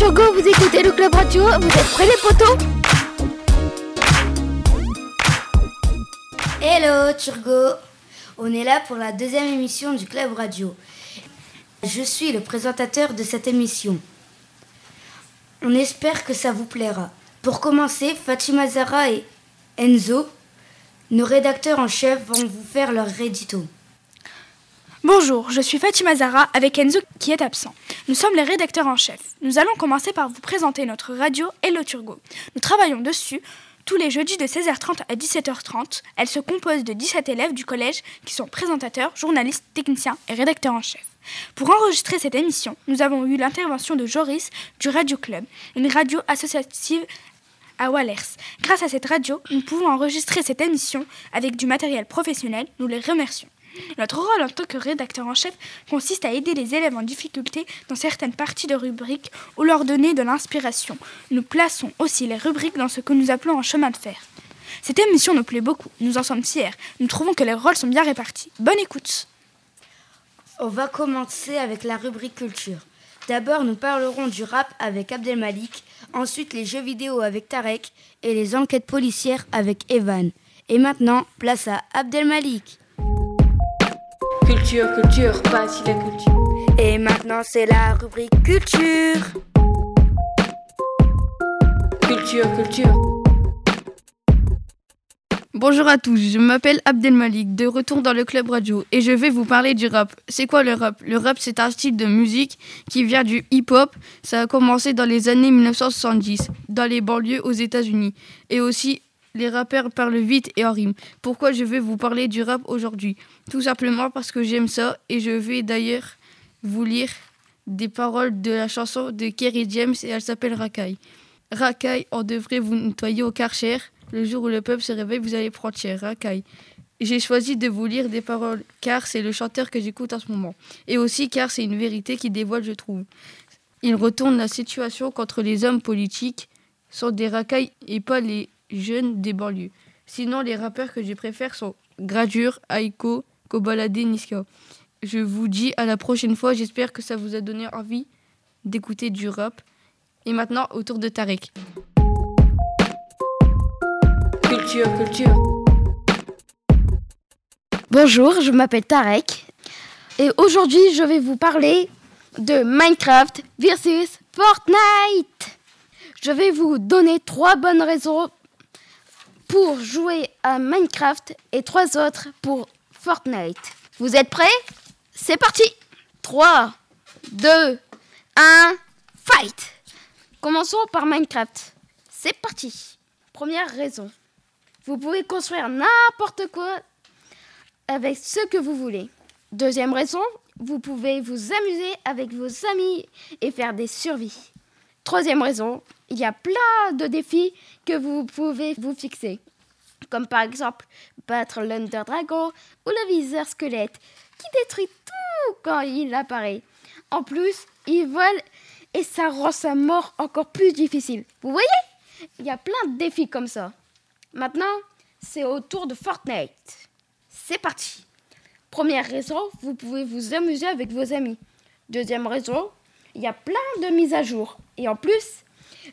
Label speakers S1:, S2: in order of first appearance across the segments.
S1: Turgo, vous écoutez le Club Radio, vous êtes prêts les potos
S2: Hello Turgo On est là pour la deuxième émission du Club Radio. Je suis le présentateur de cette émission. On espère que ça vous plaira. Pour commencer, Fatima Zara et Enzo, nos rédacteurs en chef, vont vous faire leur rédito.
S3: Bonjour, je suis Fatima Zara avec Enzo qui est absent. Nous sommes les rédacteurs en chef. Nous allons commencer par vous présenter notre radio Hello Turgo. Nous travaillons dessus tous les jeudis de 16h30 à 17h30. Elle se compose de 17 élèves du collège qui sont présentateurs, journalistes, techniciens et rédacteurs en chef. Pour enregistrer cette émission, nous avons eu l'intervention de Joris du Radio Club, une radio associative à Wallers. Grâce à cette radio, nous pouvons enregistrer cette émission avec du matériel professionnel. Nous les remercions. Notre rôle en tant que rédacteur en chef consiste à aider les élèves en difficulté dans certaines parties de rubriques ou leur donner de l'inspiration. Nous plaçons aussi les rubriques dans ce que nous appelons un chemin de fer. Cette émission nous plaît beaucoup, nous en sommes fiers. Nous trouvons que les rôles sont bien répartis. Bonne écoute.
S2: On va commencer avec la rubrique culture. D'abord, nous parlerons du rap avec Abdelmalik, ensuite les jeux vidéo avec Tarek et les enquêtes policières avec Evan. Et maintenant, place à Abdelmalik.
S4: Culture, culture, pas si la culture.
S2: Et maintenant, c'est la rubrique culture.
S4: Culture, culture.
S5: Bonjour à tous, je m'appelle Abdelmalik, de retour dans le club radio et je vais vous parler du rap. C'est quoi le rap? Le rap c'est un style de musique qui vient du hip-hop. Ça a commencé dans les années 1970, dans les banlieues aux États-Unis. Et aussi, les rappeurs parlent vite et en rime. Pourquoi je vais vous parler du rap aujourd'hui? Tout simplement parce que j'aime ça et je vais d'ailleurs vous lire des paroles de la chanson de Kerry James et elle s'appelle Racaille. Racaille, on devrait vous nettoyer au karcher. Le jour où le peuple se réveille, vous allez prendre cher. Racaille. J'ai choisi de vous lire des paroles car c'est le chanteur que j'écoute en ce moment. Et aussi car c'est une vérité qui dévoile, je trouve. Il retourne la situation contre les hommes politiques sont des racailles et pas les jeunes des banlieues. Sinon, les rappeurs que je préfère sont Gradure, Aiko, Kobalade, Niska. Je vous dis à la prochaine fois. J'espère que ça vous a donné envie d'écouter du rap. Et maintenant, autour de Tarek.
S4: Culture, culture.
S1: Bonjour, je m'appelle Tarek et aujourd'hui je vais vous parler de Minecraft versus Fortnite. Je vais vous donner trois bonnes raisons pour jouer à Minecraft et trois autres pour Fortnite. Vous êtes prêts? C'est parti 3, 2, 1, fight Commençons par Minecraft. C'est parti Première raison. Vous pouvez construire n'importe quoi avec ce que vous voulez. Deuxième raison, vous pouvez vous amuser avec vos amis et faire des survies. Troisième raison, il y a plein de défis que vous pouvez vous fixer. Comme par exemple battre l'Under Dragon ou le viseur squelette qui détruit tout quand il apparaît. En plus, il vole et ça rend sa mort encore plus difficile. Vous voyez? Il y a plein de défis comme ça. Maintenant, c'est au tour de Fortnite. C'est parti. Première raison, vous pouvez vous amuser avec vos amis. Deuxième raison, il y a plein de mises à jour. Et en plus,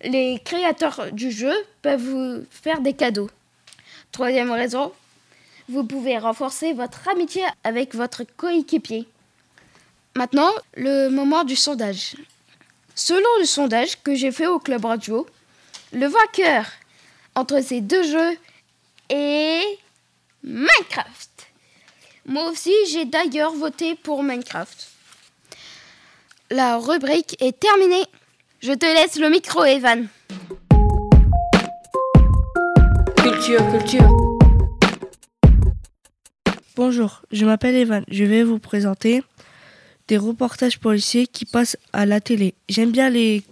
S1: les créateurs du jeu peuvent vous faire des cadeaux. Troisième raison, vous pouvez renforcer votre amitié avec votre coéquipier. Maintenant, le moment du sondage. Selon le sondage que j'ai fait au Club Radio, le vainqueur entre ces deux jeux est Minecraft. Moi aussi, j'ai d'ailleurs voté pour Minecraft. La rubrique est terminée. Je te laisse le micro, Evan.
S4: Culture, culture.
S6: Bonjour, je m'appelle Evan. Je vais vous présenter des reportages policiers qui passent à la télé. J'aime bien les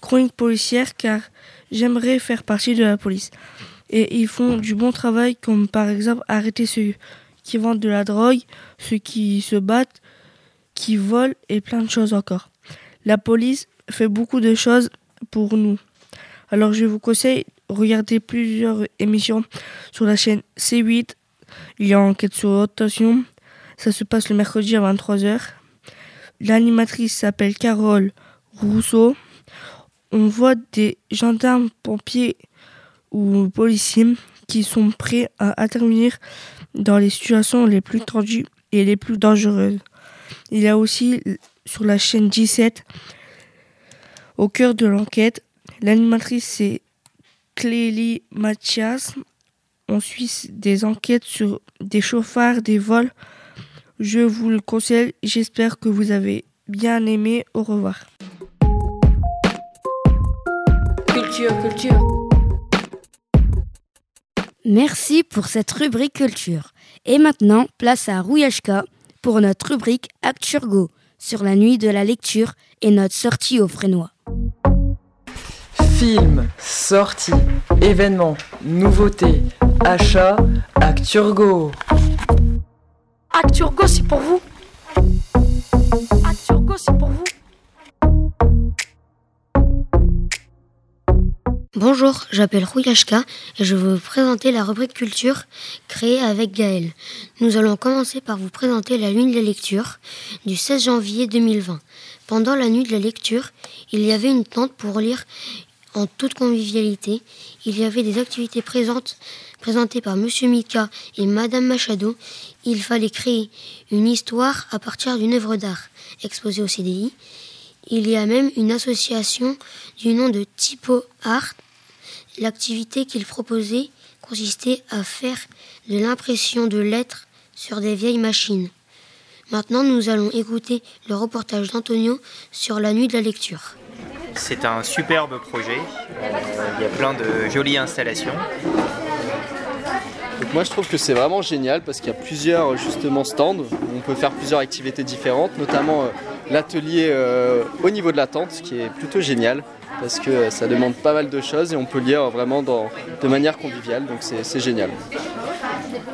S6: chroniques policières car j'aimerais faire partie de la police. Et ils font du bon travail comme par exemple arrêter ceux qui vendent de la drogue, ceux qui se battent, qui volent et plein de choses encore. La police fait beaucoup de choses pour nous. Alors je vous conseille regarder plusieurs émissions sur la chaîne C8. Il y a Enquête sur haute tension. Ça se passe le mercredi à 23h. L'animatrice s'appelle Carole Rousseau. on voit des gendarmes, pompiers ou policiers qui sont prêts à intervenir dans les situations les plus tendues et les plus dangereuses. Il y a aussi sur la chaîne 17, au cœur de l'enquête, l'animatrice c'est Clélie Mathias. On suit des enquêtes sur des chauffards, des vols. Je vous le conseille, j'espère que vous avez bien aimé. Au revoir.
S4: Culture, culture.
S7: Merci pour cette rubrique culture. Et maintenant, place à Rouyashka pour notre rubrique Acturgo sur la nuit de la lecture et notre sortie au Frénois.
S8: Films, sorties, événements, nouveautés, achats, Acturgo.
S9: Acturgo, c'est pour vous. Acturgo, c'est pour vous.
S7: Bonjour, j'appelle Rouyashka et je vais vous présenter la rubrique culture créée avec Gaël. Nous allons commencer par vous présenter la nuit de la lecture du 16 janvier 2020. Pendant la nuit de la lecture, il y avait une tente pour lire en toute convivialité. Il y avait des activités présentées par Monsieur Mika et Madame Machado. Il fallait créer une histoire à partir d'une œuvre d'art exposée au CDI. Il y a même une association du nom de Typo Art. L'activité qu'il proposait consistait à faire de l'impression de lettres sur des vieilles machines. Maintenant, nous allons écouter le reportage d'Antonio sur la nuit de la lecture.
S10: C'est un superbe projet. Il y a plein de jolies installations.
S11: Donc moi je trouve que c'est vraiment génial parce qu'il y a plusieurs justement stands où on peut faire plusieurs activités différentes, notamment euh, l'atelier euh, au niveau de la tente, ce qui est plutôt génial parce que ça demande pas mal de choses et on peut lire vraiment de manière conviviale, donc c'est génial.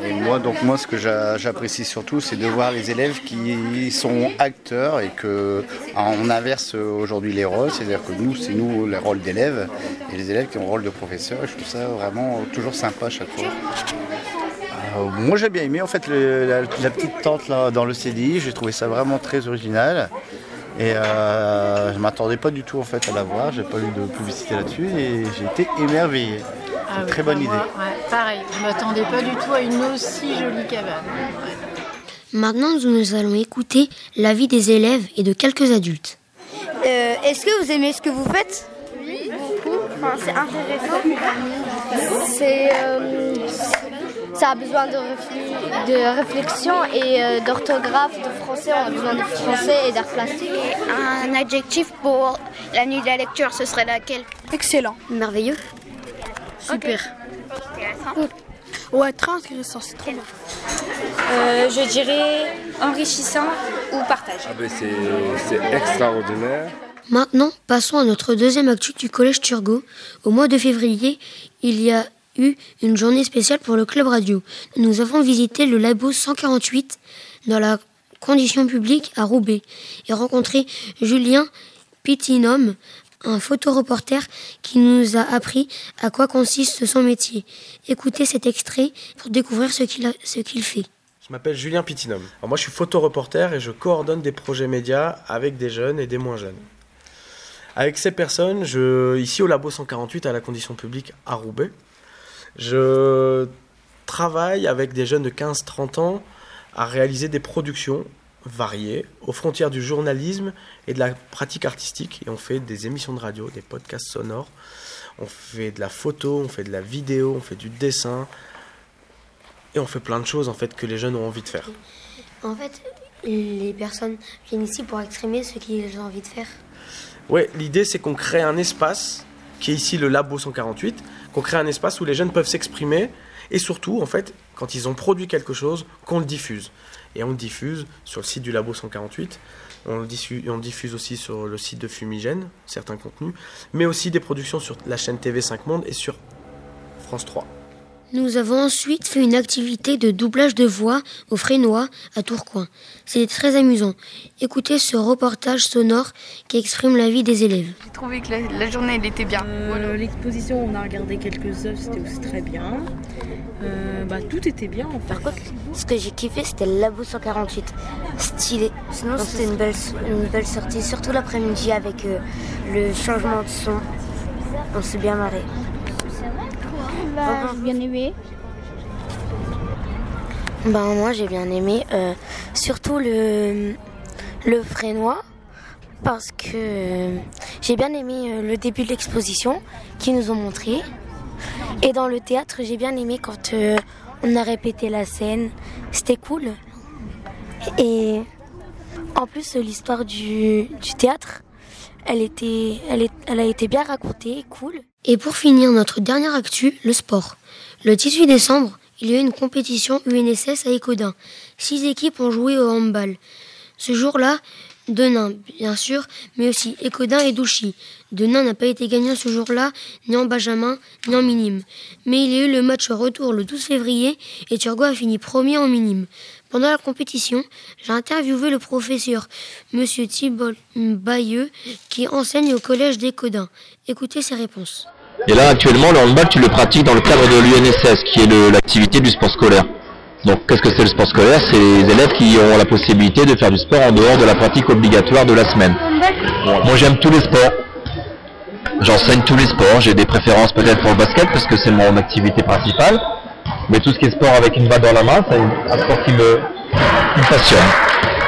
S12: Et moi, donc moi, ce que j'a- j'apprécie surtout, c'est de voir les élèves qui sont acteurs et que ah, on inverse aujourd'hui les rôles, c'est-à-dire que nous, c'est nous les rôles d'élèves et les élèves qui ont le rôle de professeurs. Et je trouve ça vraiment toujours sympa à chaque fois. Euh, moi, j'ai bien aimé en fait le- la, la petite tente là dans le CDI. J'ai trouvé ça vraiment très original. Et euh, je m'attendais pas du tout en fait à la voir. J'ai pas eu de publicité là-dessus et j'ai été émerveillé. C'est une très bonne idée.
S13: pareil, je m'attendais pas du tout à une aussi jolie cabane.
S7: Maintenant, nous allons écouter l'avis des élèves et de quelques adultes.
S2: Euh, Est-ce que vous aimez ce que vous faites? Oui, beaucoup. Enfin, c'est intéressant. C'est, euh, ça a besoin de, de réflexion et euh, d'orthographe, de français. On a besoin de français et d'art plastique.
S1: Un adjectif pour la nuit de la lecture, ce serait laquelle?
S9: Excellent.
S7: Merveilleux.
S9: Super. Ouais, très intéressant, c'est trop bien.
S13: Euh, je dirais enrichissant ou partage.
S14: Ah ben c'est c'est extraordinaire.
S7: Maintenant, passons à notre deuxième actu du Collège Turgot. Au mois de février, il y a eu une journée spéciale pour le Club Radio. Nous avons visité le labo 148 dans la condition publique à Roubaix et rencontré Julien Pitinum, un photoreporter qui nous a appris à quoi consiste son métier. Écoutez cet extrait pour découvrir ce qu'il fait.
S15: Je m'appelle Julien Pitinum. Alors moi, je suis photoreporter et je coordonne des projets médias avec des jeunes et des moins jeunes. Avec ces personnes, ici au Labo 148 à la condition publique à Roubaix, je travaille avec des jeunes de 15-30 ans à réaliser des productions variées aux frontières du journalisme et de la pratique artistique. Et on fait des émissions de radio, des podcasts sonores, on fait de la photo, on fait de la vidéo, on fait du dessin, et on fait plein de choses en fait que les jeunes ont envie de faire.
S7: En fait, les personnes viennent ici pour exprimer ce qu'ils ont envie de faire.
S15: Ouais, l'idée c'est qu'on crée un espace qui est ici le Labo 148, qu'on crée un espace où les jeunes peuvent s'exprimer et surtout en fait quand ils ont produit quelque chose qu'on le diffuse. Et on le diffuse sur le site du Labo 148, on diffuse, on diffuse aussi sur le site de Fumigène, certains contenus, mais aussi des productions sur la chaîne TV 5 Monde et sur France 3.
S7: Nous avons ensuite fait une activité de doublage de voix au Frénois à Tourcoing. C'était très amusant. Écoutez ce reportage sonore qui exprime la vie des élèves.
S5: J'ai trouvé que la, la journée elle était bien.
S16: Euh, L'exposition, on a regardé quelques œuvres, c'était aussi très bien. Euh, bah, tout était bien en fait.
S2: Par contre, ce que j'ai kiffé, c'était le Labo 148. Stylé. Sinon, c'était une belle, une belle sortie, surtout l'après-midi avec euh, le changement de son. On s'est bien marré.
S17: J'ai bien aimé.
S2: Ben, moi, j'ai bien aimé euh, surtout le, le Frénois parce que euh, j'ai bien aimé euh, le début de l'exposition qu'ils nous ont montré. Et dans le théâtre, j'ai bien aimé quand euh, on a répété la scène. C'était cool. Et en plus, l'histoire du, du théâtre, elle, était, elle, est, elle a été bien racontée, cool.
S7: Et pour finir notre dernière actu, le sport. Le 18 décembre, il y a eu une compétition UNSS à Écodin. Six équipes ont joué au handball. Ce jour-là, Denain, bien sûr, mais aussi Écodin et Douchy. Denain n'a pas été gagnant ce jour-là, ni en Benjamin, ni en minime. Mais il y a eu le match retour le 12 février et Turgot a fini premier en minime. Pendant la compétition, j'ai interviewé le professeur, Monsieur Thibault Bayeux, qui enseigne au collège d'Écodin. Écoutez ses réponses.
S18: Et là, actuellement, le handball, tu le pratiques dans le cadre de l'UNSS, qui est l'activité du sport scolaire. Donc, qu'est-ce que c'est le sport scolaire? C'est les élèves qui ont la possibilité de faire du sport en dehors de la pratique obligatoire de la semaine. Moi, j'aime tous les sports. J'enseigne tous les sports. J'ai des préférences peut-être pour le basket, parce que c'est mon activité principale. Mais tout ce qui est sport avec une balle dans la main, c'est un sport qui me, qui me passionne.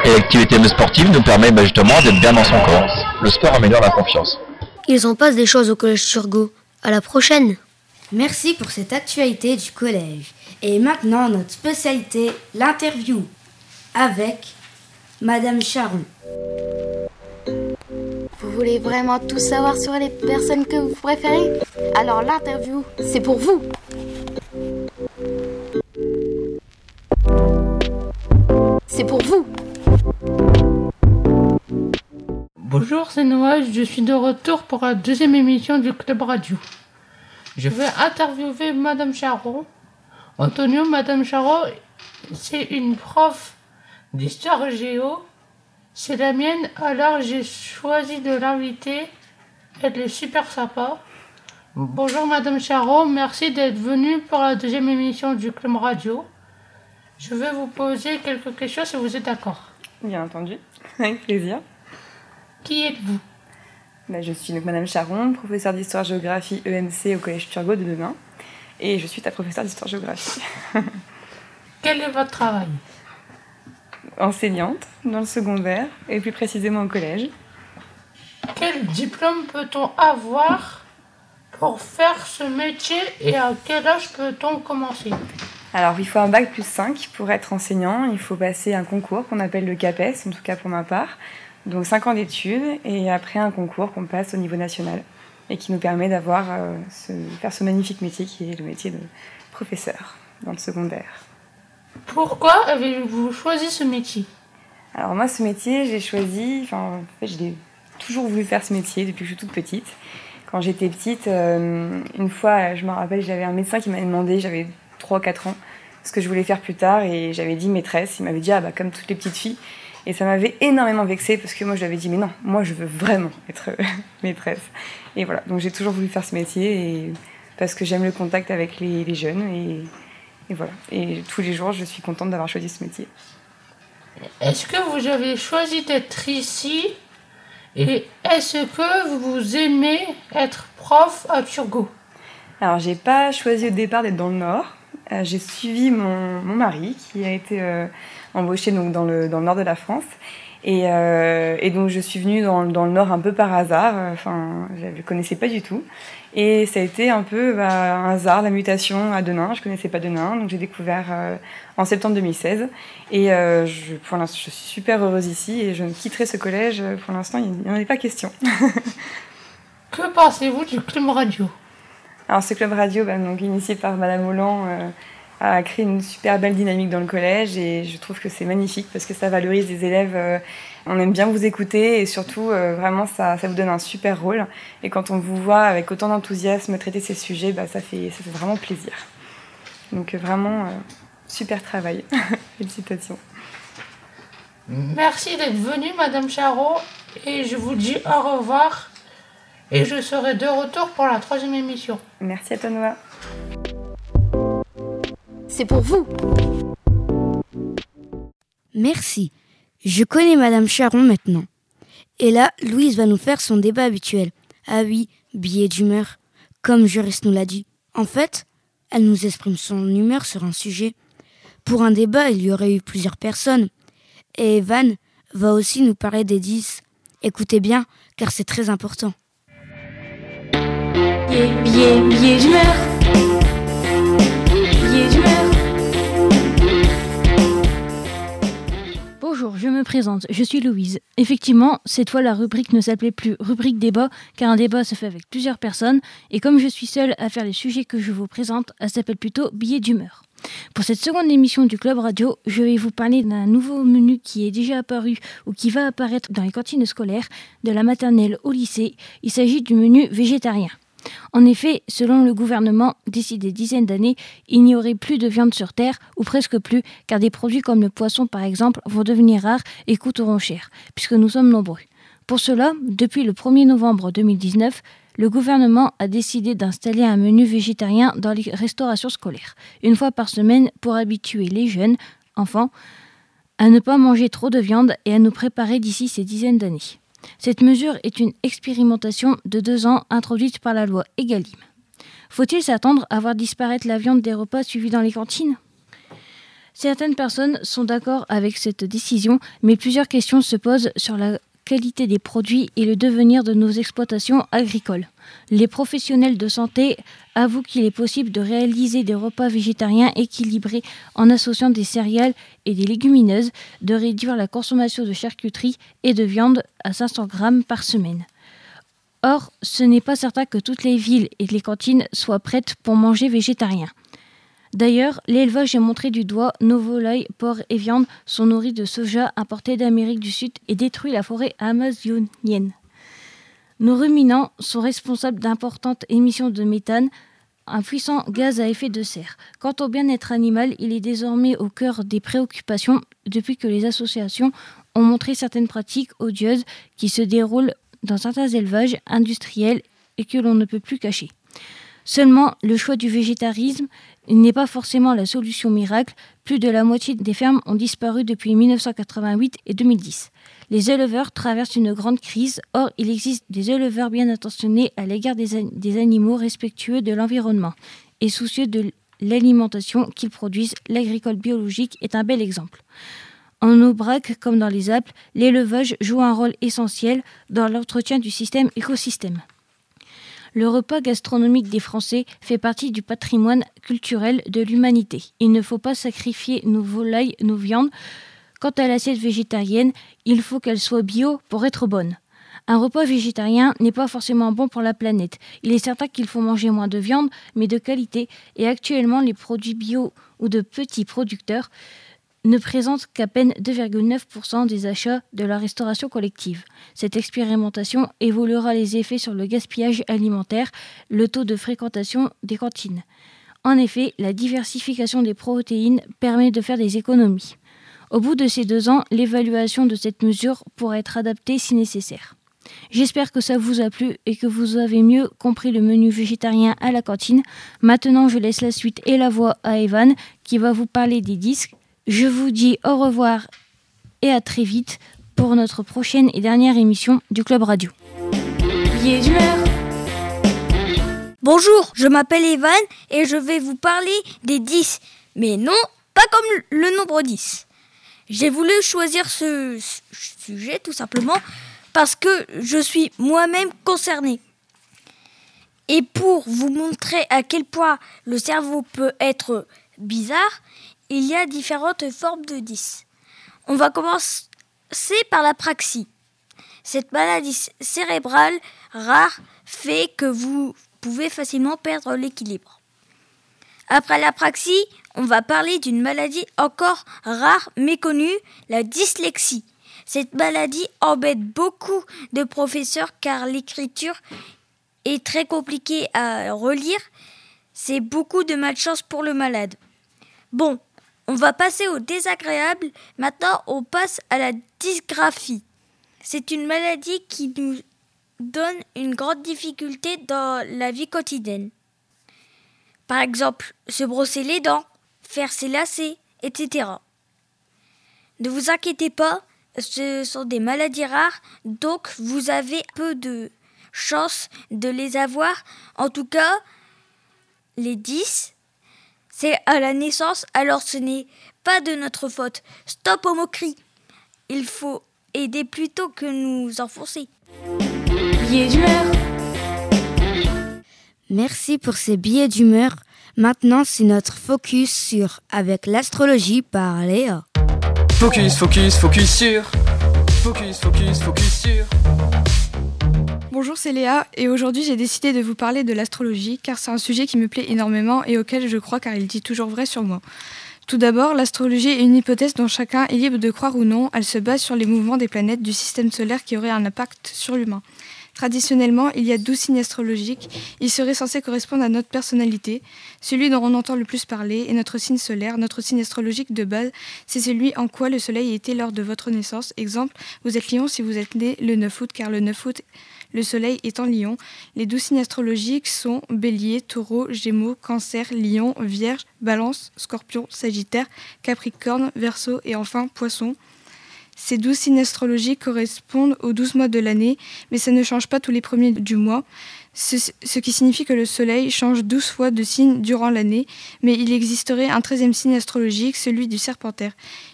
S18: Et l'activité sportive nous permet ben, justement d'être bien dans son corps. Le sport améliore la confiance.
S7: Ils en passent des choses au collège Turgot. À la prochaine
S2: Merci pour cette actualité du collège. Et maintenant, notre spécialité, l'interview avec Madame Charon.
S1: Vous voulez vraiment tout savoir sur les personnes que vous préférez? Alors l'interview, c'est pour vous.
S19: Noël, je suis de retour pour la deuxième émission du Club Radio. Je vais interviewer Madame Charon. Antonio, Madame Charon, c'est une prof d'histoire géo. C'est la mienne, alors j'ai choisi de l'inviter. Elle est super sympa. Bonjour Madame Charon, merci d'être venue pour la deuxième émission du Club Radio. Je vais vous poser quelques questions si vous êtes d'accord.
S20: Bien entendu, avec plaisir.
S19: Qui êtes-vous?
S20: Bah, je suis donc Madame Charon, professeure d'histoire-géographie EMC au Collège Turgot de demain. Et je suis ta professeure d'histoire-géographie.
S19: Quel est votre travail?
S20: Enseignante dans le secondaire et plus précisément au collège.
S19: Quel diplôme peut-on avoir pour faire ce métier et à quel âge peut-on commencer?
S20: Alors, il faut un bac plus 5 pour être enseignant. Il faut passer un concours qu'on appelle le CAPES, en tout cas pour ma part. Donc 5 ans d'études et après un concours qu'on passe au niveau national et qui nous permet d'avoir euh, ce, faire ce magnifique métier qui est le métier de professeur dans le secondaire.
S19: Pourquoi avez-vous choisi ce métier?
S20: Alors moi, ce métier, j'ai choisi, enfin, en fait, j'ai toujours voulu faire ce métier depuis que je suis toute petite. Quand j'étais petite, euh, une fois, je me rappelle, j'avais un médecin qui m'avait demandé, j'avais 3-4 ans, ce que je voulais faire plus tard et j'avais dit maîtresse. Il m'avait dit, ah bah comme toutes les petites filles. Et ça m'avait énormément vexée parce que moi, je lui avais dit, mais non, moi, je veux vraiment être maîtresse. Et voilà, donc j'ai toujours voulu faire ce métier et parce que j'aime le contact avec les, les jeunes et, et voilà. Et tous les jours, je suis contente d'avoir choisi ce métier.
S19: Est-ce que vous avez choisi d'être ici et est-ce que vous aimez être prof à Turgot?
S20: Alors, j'ai pas choisi au départ d'être dans le Nord. Euh, j'ai suivi mon, mon mari qui a été euh, embauché donc, dans, le, dans le nord de la France. Et, euh, et donc, je suis venue dans, dans le Nord un peu par hasard. Enfin, je ne connaissais pas du tout. Et ça a été un peu bah, un hasard, la mutation à Denain. Je connaissais pas Denain, donc j'ai découvert euh, en septembre 2016. Et euh, je, pour l'instant, je suis super heureuse ici et je ne quitterai ce collège. Pour l'instant, il n'y en est pas question.
S19: Que pensez-vous du club radio?
S20: Alors ce club radio, bah, donc, initié par Madame Holland, euh, a créé une super belle dynamique dans le collège et je trouve que c'est magnifique parce que ça valorise les élèves. euh, on aime bien vous écouter et surtout, euh, vraiment, ça, ça vous donne un super rôle. Et quand on vous voit avec autant d'enthousiasme traiter ces sujets, bah, ça, fait, ça fait vraiment plaisir. Donc vraiment, super travail. Félicitations.
S19: Merci d'être venue, Madame Charot, et je vous dis au revoir. Et je serai de retour pour la troisième émission.
S20: Merci à toi, Noah.
S1: C'est pour vous.
S2: Merci. Je connais Madame Charon maintenant. Et là, Louise va nous faire son débat habituel. Ah oui, billet d'humeur. Comme Juriste nous l'a dit. En fait, elle nous exprime son humeur sur un sujet. Pour un débat, il y aurait eu plusieurs personnes. Et Evan va aussi nous parler des 10. Écoutez bien, car c'est très important.
S17: Billet, billet, billet d'humeur. Billet d'humeur.
S21: Bonjour, je me présente, je suis Louise. Effectivement, cette fois la rubrique ne s'appelait plus rubrique débat, car un débat se fait avec plusieurs personnes, et comme je suis seule à faire les sujets que je vous présente, elle s'appelle plutôt billet d'humeur. Pour cette seconde émission du Club Radio, je vais vous parler d'un nouveau menu qui est déjà apparu ou qui va apparaître dans les cantines scolaires, de la maternelle au lycée. Il s'agit du menu végétarien. En effet, selon le gouvernement, d'ici des dizaines d'années, il n'y aurait plus de viande sur Terre, ou presque plus, car des produits comme le poisson par exemple vont devenir rares et coûteront cher, puisque nous sommes nombreux. Pour cela, depuis le 1er novembre 2019, le gouvernement a décidé d'installer un menu végétarien dans les restaurations scolaires, une fois par semaine pour habituer les jeunes, enfants, à ne pas manger trop de viande et à nous préparer d'ici ces dizaines d'années. Cette mesure est une expérimentation de deux ans introduite par la loi Egalim. Faut-il s'attendre à voir disparaître la viande des repas suivis dans les cantines? Certaines personnes sont d'accord avec cette décision, mais plusieurs questions se posent sur la qualité des produits et le devenir de nos exploitations agricoles. Les professionnels de santé avouent qu'il est possible de réaliser des repas végétariens équilibrés en associant des céréales et des légumineuses, de réduire la consommation de charcuterie et de viande à 500 grammes par semaine. Or, ce n'est pas certain que toutes les villes et les cantines soient prêtes pour manger végétarien. D'ailleurs, l'élevage est montré du doigt. Nos volailles, porcs et viandes sont nourris de soja importé d'Amérique du Sud et détruit la forêt amazonienne. Nos ruminants sont responsables d'importantes émissions de méthane, un puissant gaz à effet de serre. Quant au bien-être animal, il est désormais au cœur des préoccupations depuis que les associations ont montré certaines pratiques odieuses qui se déroulent dans certains élevages industriels et que l'on ne peut plus cacher. Seulement, le choix du végétarisme n'est pas forcément la solution miracle. Plus de la moitié des fermes ont disparu depuis 1988 et 2010. Les éleveurs traversent une grande crise. Or, il existe des éleveurs bien intentionnés à l'égard des, animaux respectueux de l'environnement et soucieux de l'alimentation qu'ils produisent. L'agricole biologique est un bel exemple. En Aubrac, comme dans les Alpes, l'élevage joue un rôle essentiel dans l'entretien du système écosystème. Le repas gastronomique des Français fait partie du patrimoine culturel de l'humanité. Il ne faut pas sacrifier nos volailles, nos viandes. Quant à l'assiette végétarienne, il faut qu'elle soit bio pour être bonne. Un repas végétarien n'est pas forcément bon pour la planète. Il est certain qu'il faut manger moins de viande, mais de qualité, et actuellement les produits bio ou de petits producteurs ne présentent qu'à peine 2,9% des achats de la restauration collective. Cette expérimentation évoluera les effets sur le gaspillage alimentaire, le taux de fréquentation des cantines. En effet, la diversification des protéines permet de faire des économies. Au bout de ces deux ans, l'évaluation de cette mesure pourra être adaptée si nécessaire. J'espère que ça vous a plu et que vous avez mieux compris le menu végétarien à la cantine. Maintenant, je laisse la suite et la voix à Evan qui va vous parler des disques je vous dis au revoir et à très vite pour notre prochaine et dernière émission du Club Radio.
S22: Bonjour, je m'appelle Evan et je vais vous parler des 10. Mais non, pas comme le nombre 10. J'ai voulu choisir ce sujet tout simplement parce que je suis moi-même concerné. Et pour vous montrer à quel point le cerveau peut être bizarre, il y a différentes formes de 10. On va commencer par la praxie. Cette maladie cérébrale rare fait que vous pouvez facilement perdre l'équilibre. Après la praxie, on va parler d'une maladie encore rare, méconnue, la dyslexie. Cette maladie embête beaucoup de professeurs car l'écriture est très compliquée à relire C'est beaucoup de malchance pour le malade. Bon, on va passer au désagréable. Maintenant, on passe à la dysgraphie. C'est une maladie qui nous donne une grande difficulté dans la vie quotidienne. Par exemple, se brosser les dents, faire ses lacets, etc. Ne vous inquiétez pas, ce sont des maladies rares, donc vous avez peu de chance de les avoir. En tout cas, les 10, c'est à la naissance, alors ce n'est pas de notre faute. Stop aux moqueries. Il faut aider plutôt que nous enfoncer. Billets d'humeur.
S2: Merci pour ces billets d'humeur. Maintenant, c'est notre focus sur avec l'astrologie par Léa.
S23: Focus, focus, focus sur. Focus, focus, focus sur.
S24: Bonjour, c'est Léa et aujourd'hui j'ai décidé de vous parler de l'astrologie car c'est un sujet qui me plaît énormément et auquel je crois car il dit toujours vrai sur moi. Tout d'abord, l'astrologie est une hypothèse dont chacun est libre de croire ou non. Elle se base sur les mouvements des planètes du système solaire qui auraient un impact sur l'humain. Traditionnellement, il y a 12 signes astrologiques. Ils seraient censés correspondre à notre personnalité. Celui dont on entend le plus parler est notre signe solaire. Notre signe astrologique de base, c'est celui en quoi le soleil était lors de votre naissance. Exemple, vous êtes lion si vous êtes né le 9 août, car le 9 août, le soleil est en lion. Les 12 signes astrologiques sont bélier, taureau, gémeaux, cancer, lion, vierge, balance, scorpion, sagittaire, capricorne, verseau et enfin poisson. Ces douze signes astrologiques correspondent aux douze mois de l'année, mais ça ne change pas tous les premiers du mois, ce, qui signifie que le Soleil change douze fois de signe durant l'année, mais il existerait un treizième signe astrologique, celui du Serpentaire.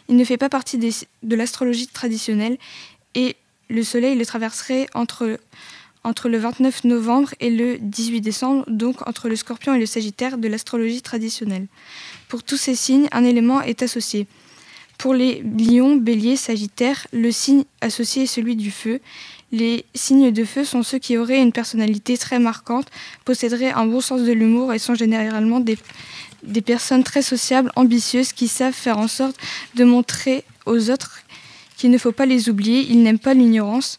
S24: Il ne fait pas partie de l'astrologie traditionnelle, et le Soleil le traverserait entre, le 29 novembre et le 18 décembre, donc entre le Scorpion et le Sagittaire de l'astrologie traditionnelle. Pour tous ces signes, un élément est associé. Pour les lions, béliers, sagittaires, le signe associé est celui du feu. Les signes de feu sont ceux qui auraient une personnalité très marquante, posséderaient un bon sens de l'humour et sont généralement des personnes très sociables, ambitieuses, qui savent faire en sorte de montrer aux autres qu'il ne faut pas les oublier, ils n'aiment pas l'ignorance.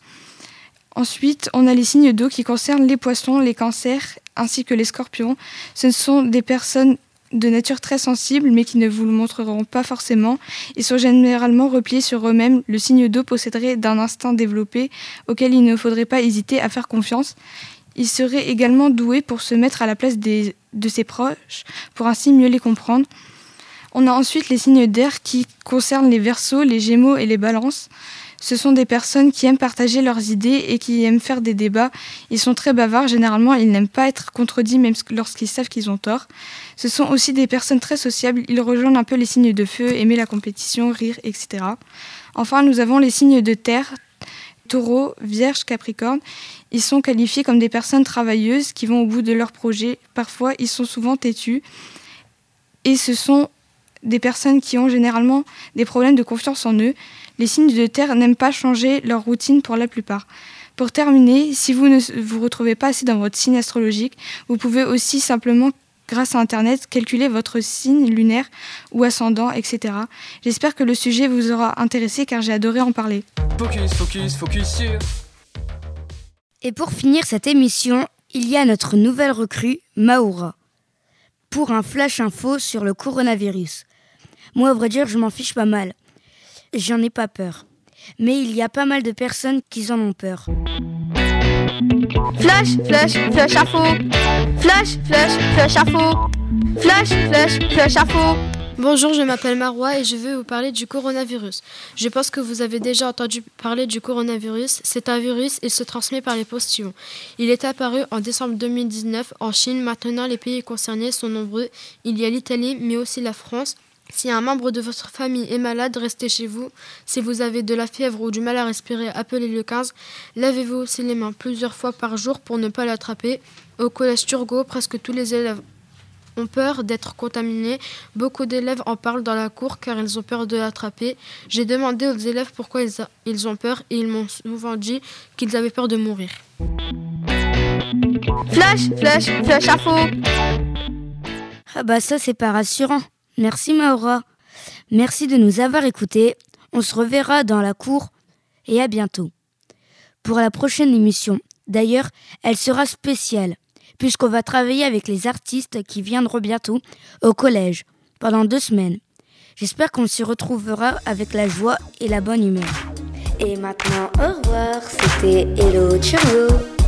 S24: Ensuite, on a les signes d'eau qui concernent les poissons, les cancers ainsi que les scorpions. Ce sont des personnes de nature très sensible, mais qui ne vous le montreront pas forcément. Ils sont généralement repliés sur eux-mêmes. Le signe d'eau posséderait d'un instinct développé auquel il ne faudrait pas hésiter à faire confiance. Il serait également doué pour se mettre à la place de ses proches, pour ainsi mieux les comprendre. On a ensuite les signes d'air qui concernent les versos, les gémeaux et les balances. Ce sont des personnes qui aiment partager leurs idées et qui aiment faire des débats. Ils sont très bavards, généralement ils n'aiment pas être contredits même lorsqu'ils savent qu'ils ont tort. Ce sont aussi des personnes très sociables, ils rejoignent un peu les signes de feu, aimer la compétition, rire, etc. Enfin, nous avons les signes de terre, taureau, vierge, capricorne. Ils sont qualifiés comme des personnes travailleuses qui vont au bout de leur projet. Parfois, ils sont souvent têtus. Et ce sont des personnes qui ont généralement des problèmes de confiance en eux. Les signes de terre n'aiment pas changer leur routine pour la plupart. Pour terminer, si vous ne vous retrouvez pas assez dans votre signe astrologique, vous pouvez aussi simplement, grâce à Internet, calculer votre signe lunaire ou ascendant, etc. J'espère que le sujet vous aura intéressé car j'ai adoré en parler.
S23: Focus, focus, focus sur.
S2: Et pour finir cette émission, il y a notre nouvelle recrue, Maura, pour un flash info sur le coronavirus. Moi, à vrai dire, je m'en fiche pas mal. J'en ai pas peur. Mais il y a pas mal de personnes qui en ont peur.
S9: Flash, flash, flash info. Flash, flash, flash info. Flash, flash, flash info.
S25: Bonjour, je m'appelle Marois et je vais vous parler du coronavirus. Je pense que vous avez déjà entendu parler du coronavirus. C'est un virus, il se transmet par les postillons. Il est apparu en décembre 2019 en Chine. Maintenant, les pays concernés sont nombreux. Il y a l'Italie, mais aussi la France. Si un membre de votre famille est malade, restez chez vous. Si vous avez de la fièvre ou du mal à respirer, appelez le 15. Lavez-vous aussi les mains plusieurs fois par jour pour ne pas l'attraper. Au collège Turgot, presque tous les élèves ont peur d'être contaminés. Beaucoup d'élèves en parlent dans la cour car ils ont peur de l'attraper. J'ai demandé aux élèves pourquoi ils, a- ils ont peur et ils m'ont souvent dit qu'ils avaient peur de mourir.
S9: Flash, flash, flash info.
S2: Ah bah ça, c'est pas rassurant. Merci Maura. Merci de nous avoir écoutés. On se reverra dans la cour et à bientôt. Pour la prochaine émission, d'ailleurs, elle sera spéciale, puisqu'on va travailler avec les artistes qui viendront bientôt au collège pendant deux semaines. J'espère qu'on s'y retrouvera avec la joie et la bonne humeur.
S26: Et maintenant, au revoir, c'était Hello Churro.